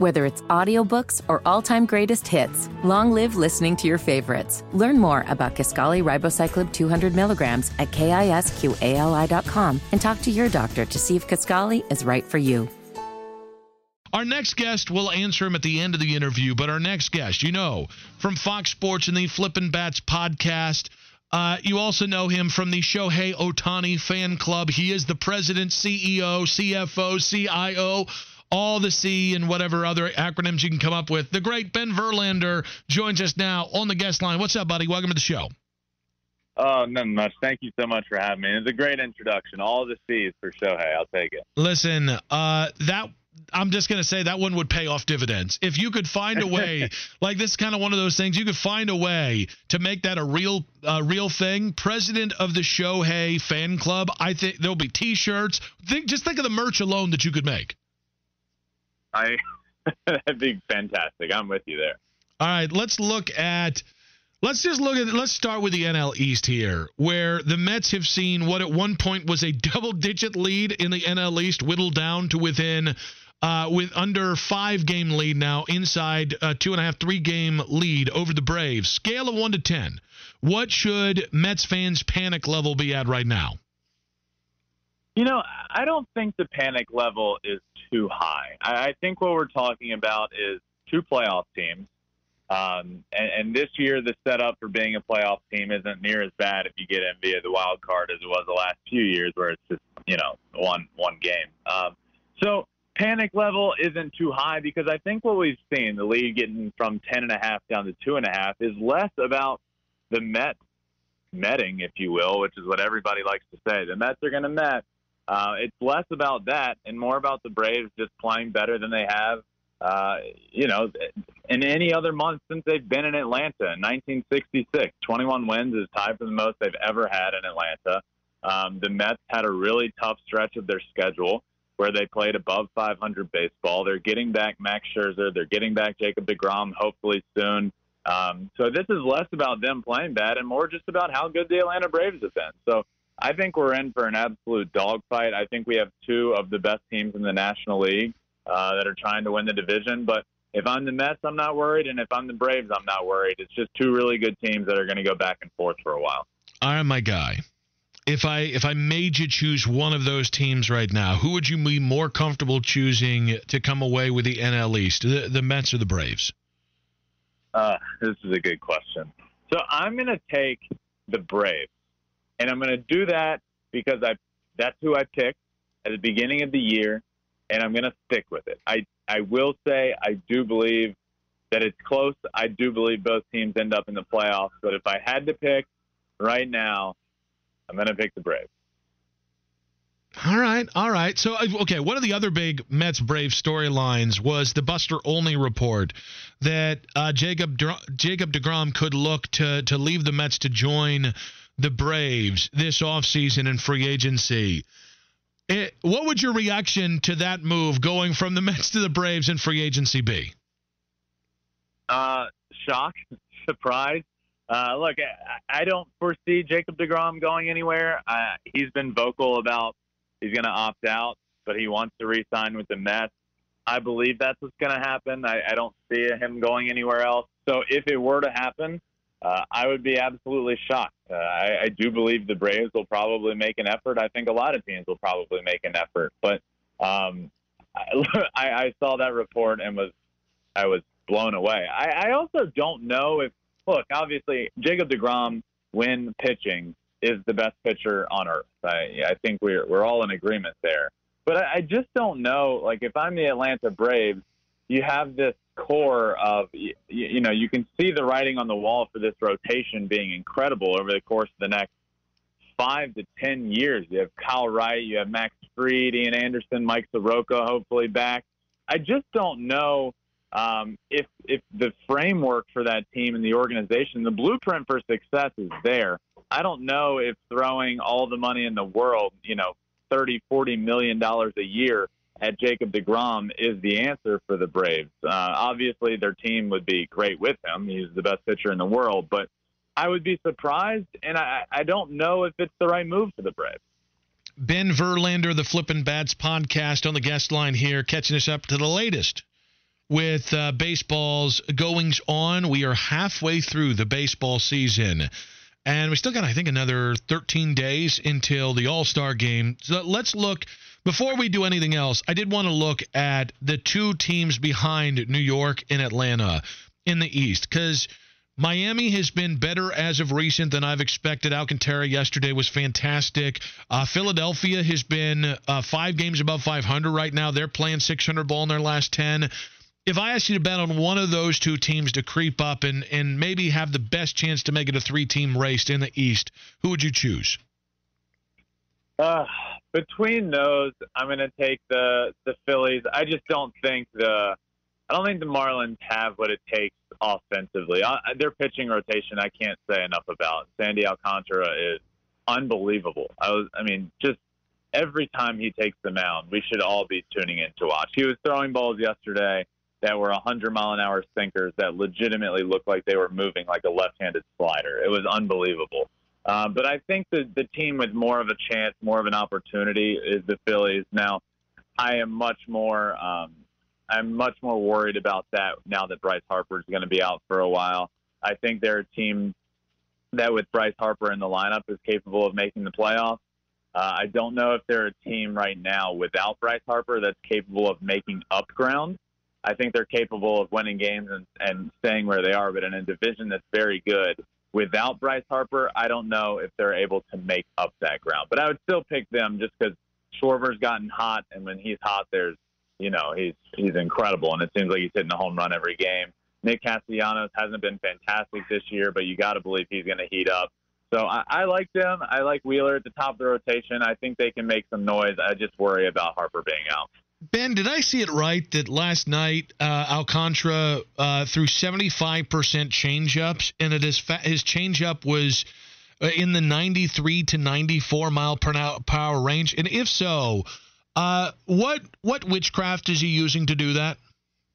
Whether it's audiobooks or all-time greatest hits, long live listening to your favorites. Learn more about Kisqali ribociclib 200 milligrams at kisqali.com and talk to your doctor to see if Kisqali is right for you. Our next guest, we'll answer him at the end of the interview, but our next guest, you know, from Fox Sports and the Flippin' Bats podcast. Uh, you also know him from the Shohei Ohtani fan club. He is the president, CEO, CFO, CIO all the C and whatever other acronyms you can come up with. The great Ben Verlander joins us now on the guest line. What's up, buddy? Welcome to the show. Oh, nothing much. Thank you so much for having me. It's a great introduction. All the C's for Shohei. I'll take it. Listen, uh, that I'm just going to say that one would pay off dividends. If you could find a way, like this is kind of one of those things, you could find a way to make that a real, uh, real thing. President of the Shohei fan club. I think there'll be T-shirts. Think, just think of the merch alone that you could make. I that'd be fantastic. I'm with you there. All right, let's look at let's just look at let's start with the NL East here, where the Mets have seen what at one point was a double-digit lead in the NL East whittled down to within. Uh, with under five game lead now, inside a two and a half, three game lead over the Braves. Scale of one to ten. What should Mets fans' panic level be at right now? You know, I don't think the panic level is too high. I, think what we're talking about is two playoff teams. Um, and, and this year, the setup for being a playoff team isn't near as bad if you get in via the wild card as it was the last few years, where it's just you know one one game. Um, so panic level isn't too high because I think what we've seen, the lead getting from ten and a half down to two and a half, is less about the Mets metting, if you will, which is what everybody likes to say. The Mets are going to met, uh, it's less about that and more about the Braves just playing better than they have, uh, you know, in any other month since they've been in Atlanta in 1966. 21 wins is tied for the most they've ever had in Atlanta. Um, the Mets had a really tough stretch of their schedule where they played above 500 baseball. They're getting back Max Scherzer. They're getting back Jacob DeGrom hopefully soon. Um, so this is less about them playing bad and more just about how good the Atlanta Braves have been. So I think we're in for an absolute dogfight. I think we have two of the best teams in the National League uh, that are trying to win the division. But if I'm the Mets, I'm not worried, and if I'm the Braves, I'm not worried. It's just two really good teams that are going to go back and forth for a while. All right, my guy. If I if I made you choose one of those teams right now, who would you be more comfortable choosing to come away with the NL East, the, the Mets or the Braves? Uh, this is a good question. So I'm going to take the Braves and I'm going to do that because I that's who I picked at the beginning of the year, and I'm going to stick with it. I I will say I do believe that it's close. I do believe both teams end up in the playoffs, but if I had to pick right now, I'm going to pick the Braves. All right, all right. So, okay, one of the other big Mets Brave storylines was the Buster Olney report that uh, Jacob Jacob Degrom could look to to leave the Mets to join the Braves this offseason in free agency. It, eh, what would your reaction to that move going from the Mets to the Braves in free agency be? Uh, shock, surprise. Uh, look, I, don't foresee Jacob DeGrom going anywhere. Uh, he's been vocal about he's going to opt out, but he wants to re-sign with the Mets. I believe that's what's going to happen. I, I don't see him going anywhere else. So if it were to happen, uh, I would be absolutely shocked. Uh, I, I do believe the Braves will probably make an effort. I think a lot of teams will probably make an effort. But um, I, I saw that report and was I was blown away. I, I also don't know if look obviously Jacob Degrom when pitching is the best pitcher on earth. I, I think we're we're all in agreement there. But I, I just don't know. Like if I'm the Atlanta Braves, you have this core of you, you know you can see the writing on the wall for this rotation being incredible over the course of the next five to ten years. You have Kyle Wright, you have Max Fried, Ian Anderson, Mike Soroka, hopefully back. I just don't know um, if if the framework for that team and the organization, the blueprint for success is there. I don't know if throwing all the money in the world, you know, thirty, forty million dollars a year at Jacob DeGrom is the answer for the Braves. Uh, obviously, their team would be great with him. He's the best pitcher in the world, but I would be surprised, and I, I don't know if it's the right move for the Braves. Ben Verlander, the Flippin' Bats podcast on the guest line here, catching us up to the latest with uh, baseball's goings on. We are halfway through the baseball season. And we still got, I think, another 13 days until the All Star game. So let's look. Before we do anything else, I did want to look at the two teams behind New York and Atlanta in the East because Miami has been better as of recent than I've expected. Alcantara yesterday was fantastic. Uh, Philadelphia has been uh, five games above 500 right now. They're playing 600 ball in their last 10 if I asked you to bet on one of those two teams to creep up and, and maybe have the best chance to make it a three team race in the East, who would you choose? Uh, between those, I'm going to take the the Phillies. I just don't think the I don't think the Marlins have what it takes offensively. I, their pitching rotation, I can't say enough about. Sandy Alcantara is unbelievable. I was, I mean, just every time he takes the mound, we should all be tuning in to watch. He was throwing balls yesterday that were 100 mile an hour sinkers that legitimately looked like they were moving like a left-handed slider. It was unbelievable. Uh, but I think the the team with more of a chance, more of an opportunity is the Phillies. Now, I am much more um, I'm much more worried about that now that Bryce Harper is going to be out for a while. I think they're a team that with Bryce Harper in the lineup is capable of making the playoffs. Uh, I don't know if they're a team right now without Bryce Harper that's capable of making up ground. I think they're capable of winning games and, and staying where they are. But in a division that's very good, without Bryce Harper, I don't know if they're able to make up that ground. But I would still pick them just because Schwarber's gotten hot, and when he's hot, there's you know he's he's incredible, and it seems like he's hitting a home run every game. Nick Castellanos hasn't been fantastic this year, but you got to believe he's going to heat up. So I, I like them. I like Wheeler at the top of the rotation. I think they can make some noise. I just worry about Harper being out. Ben, did I see it right that last night uh, Alcantara uh, threw 75% changeups, and it is fa- his changeup was uh, in the 93 to 94 mile per hour range? And if so, uh, what what witchcraft is he using to do that?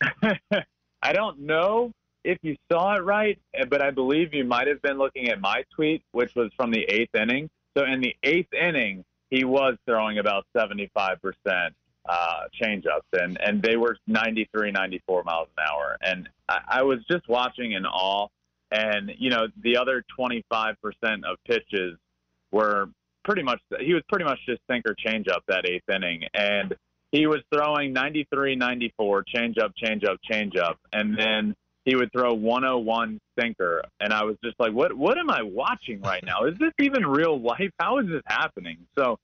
I don't know if you saw it right, but I believe you might have been looking at my tweet, which was from the eighth inning. So in the eighth inning, he was throwing about 75 percent uh, changeups, and and they were 93, 94 miles an hour. And I, I was just watching in awe. And you know, the other 25 percent of pitches were pretty much he was pretty much just sinker changeup that eighth inning, and he was throwing 93, 94 changeup, changeup, changeup, and then he would throw 101 sinker, and I was just like, what What am I watching right now? Is this even real life? How is this happening? So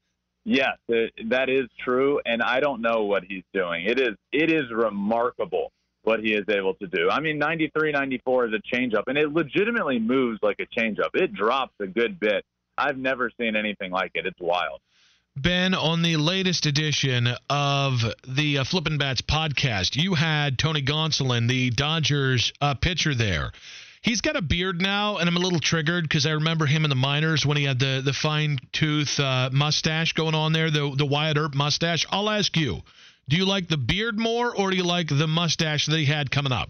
Yes, that is true, and I don't know what he's doing. It is it is remarkable what he is able to do. I mean, 93, 94 is a changeup, and it legitimately moves like a changeup. It drops a good bit. I've never seen anything like it. It's wild. Ben, on the latest edition of the uh, Flippin' Bats podcast, you had Tony Gonsolin, the Dodgers uh, pitcher there. He's got a beard now, and I'm a little triggered because I remember him in the minors when he had the the fine tooth uh, mustache going on there, the the Wyatt Earp mustache. I'll ask you, do you like the beard more, or do you like the mustache that he had coming up?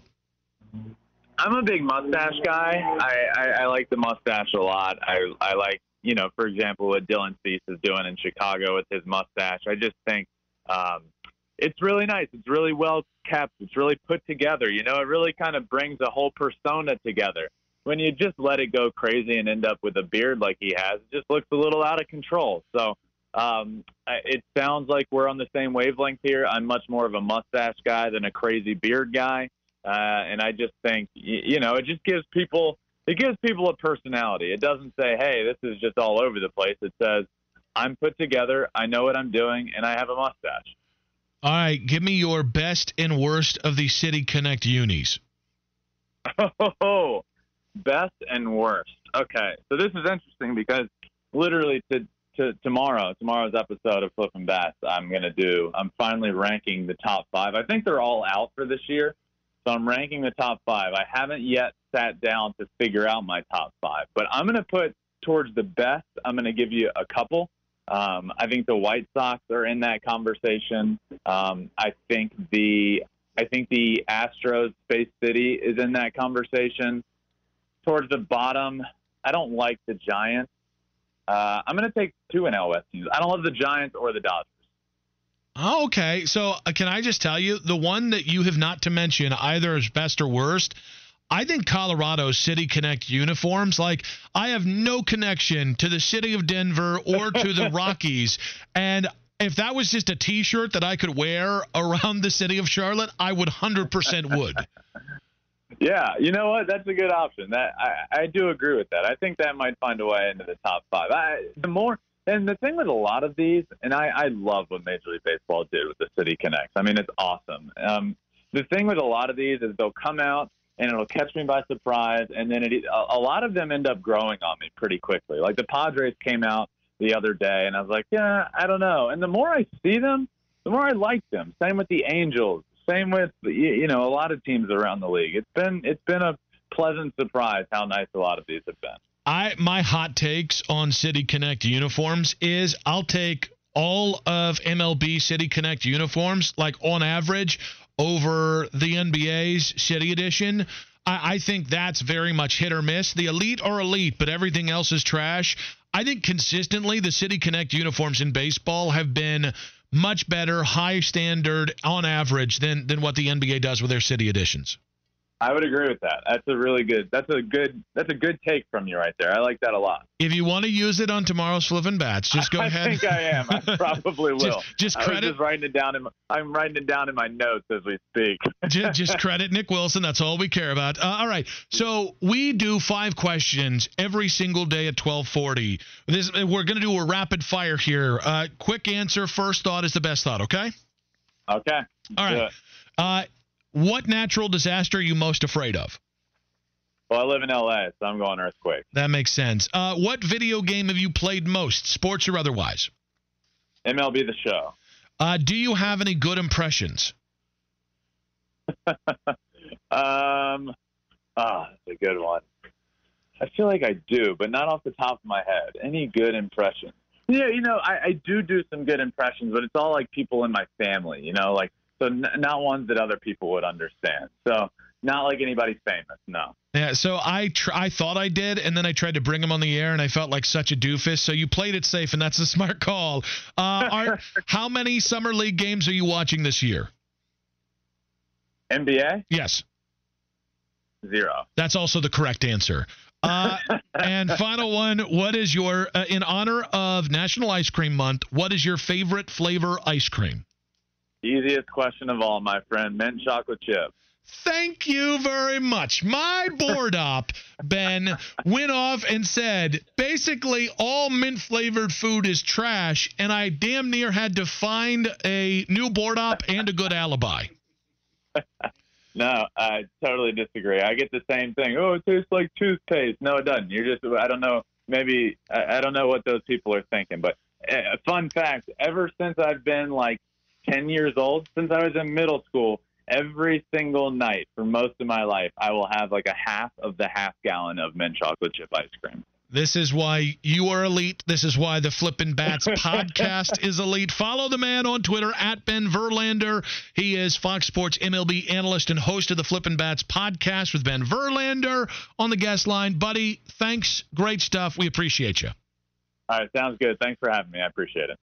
I'm a big mustache guy. I, I, I like the mustache a lot. I I like you know, for example, what Dylan Cease is doing in Chicago with his mustache. I just think um, it's really nice. It's really well kept. It's really put together. You know, it really kind of brings a whole persona together. When you just let it go crazy and end up with a beard like he has, it just looks a little out of control. So um, it sounds like we're on the same wavelength here. I'm much more of a mustache guy than a crazy beard guy, uh, and I just think you know it just gives people it gives people a personality. It doesn't say, "Hey, this is just all over the place." It says, "I'm put together. I know what I'm doing, and I have a mustache." All right, give me your best and worst of the City Connect unis. Oh, best and worst. Okay, so this is interesting because literally to, to tomorrow, tomorrow's episode of Flippin' Bats, I'm gonna do. I'm finally ranking the top five. I think they're all out for this year, so I'm ranking the top five. I haven't yet sat down to figure out my top five, but I'm gonna put towards the best. I'm gonna give you a couple. Um, I think the White Sox are in that conversation. Um, I think the I think the Astros Space City is in that conversation. Towards the bottom, I don't like the Giants. Uh, I'm going to take two NL West teams. I don't love the Giants or the Dodgers. Oh, okay. So uh, can I just tell you the one that you have not to mention either as best or worst? I think Colorado City Connect uniforms, like I have no connection to the city of Denver or to the Rockies. And if that was just a t-shirt that I could wear around the city of Charlotte, I would 100% would. Yeah, you know what? That's a good option. That I, I do agree with that. I think that might find a way into the top five. I, the more and the thing with a lot of these, and I, I love what Major League Baseball did with the City Connects. I mean, it's awesome. Um, the thing with a lot of these is they'll come out and it'll catch me by surprise, and then it, a, lot of them end up growing on me pretty quickly. Like the Padres came out the other day, and I was like, yeah, I don't know. And the more I see them, the more I like them. Same with the Angels. Same with you know a lot of teams around the league. It's been it's been a pleasant surprise how nice a lot of these have been. I my hot takes on City Connect uniforms is I'll take all of MLB City Connect uniforms, like on average, over the NBA's City Edition. I, I think that's very much hit or miss. The elite are elite, but everything else is trash. I think consistently the City Connect uniforms in baseball have been much better, high standard on average than than what the NBA does with their City Editions. I would agree with that. That's a really good. That's a good. That's a good take from you right there. I like that a lot. If you want to use it on tomorrow's Flippin' Bats, just go I ahead. I think I am. I probably will. just, just credit. just writing it down. In my, I'm writing it down in my notes as we speak. just, just, credit Nick Wilson. That's all we care about. Uh, all right. So we do five questions every single day at 12:40. This we're going to do a rapid fire here. Uh, quick answer. First thought is the best thought. Okay. Okay. All right. Uh, what natural disaster are you most afraid of? Well, I live in LA, so I'm going earthquake. That makes sense. Uh, what video game have you played most, sports or otherwise? MLB The Show. Uh, do you have any good impressions? um, ah, oh, that's a good one. I feel like I do, but not off the top of my head. Any good impressions? Yeah, you know, I, I do do some good impressions, but it's all like people in my family. You know, like so n- not ones that other people would understand. So not like anybody's famous, no. Yeah, so I tr- I thought I did, and then I tried to bring him on the air, and I felt like such a doofus. So you played it safe, and that's a smart call. Uh, are, how many summer league games are you watching this year? NBA? Yes. Zero. That's also the correct answer. Uh, and final one: What is your, uh, in honor of National Ice Cream Month? What is your favorite flavor ice cream? Easiest question of all, my friend. Mint chocolate chip. Thank you very much. My board op, Ben, went off and said basically all mint flavored food is trash, and I damn near had to find a new board op and a good alibi. no, I totally disagree. I get the same thing. Oh, it tastes like toothpaste. No, it doesn't. You're just, I don't know. Maybe, I, I don't know what those people are thinking. But uh, fun fact ever since I've been like 10 years old, since I was in middle school, every single night for most of my life, I will have like a half of the half gallon of mint chocolate chip ice cream. This is why you are elite. This is why the Flippin' Bats podcast is elite. Follow the man on Twitter at Ben Verlander. He is Fox Sports MLB analyst and host of the Flippin' Bats podcast with Ben Verlander on the guest line. Buddy, thanks. Great stuff. We appreciate you. All right. Sounds good. Thanks for having me. I appreciate it.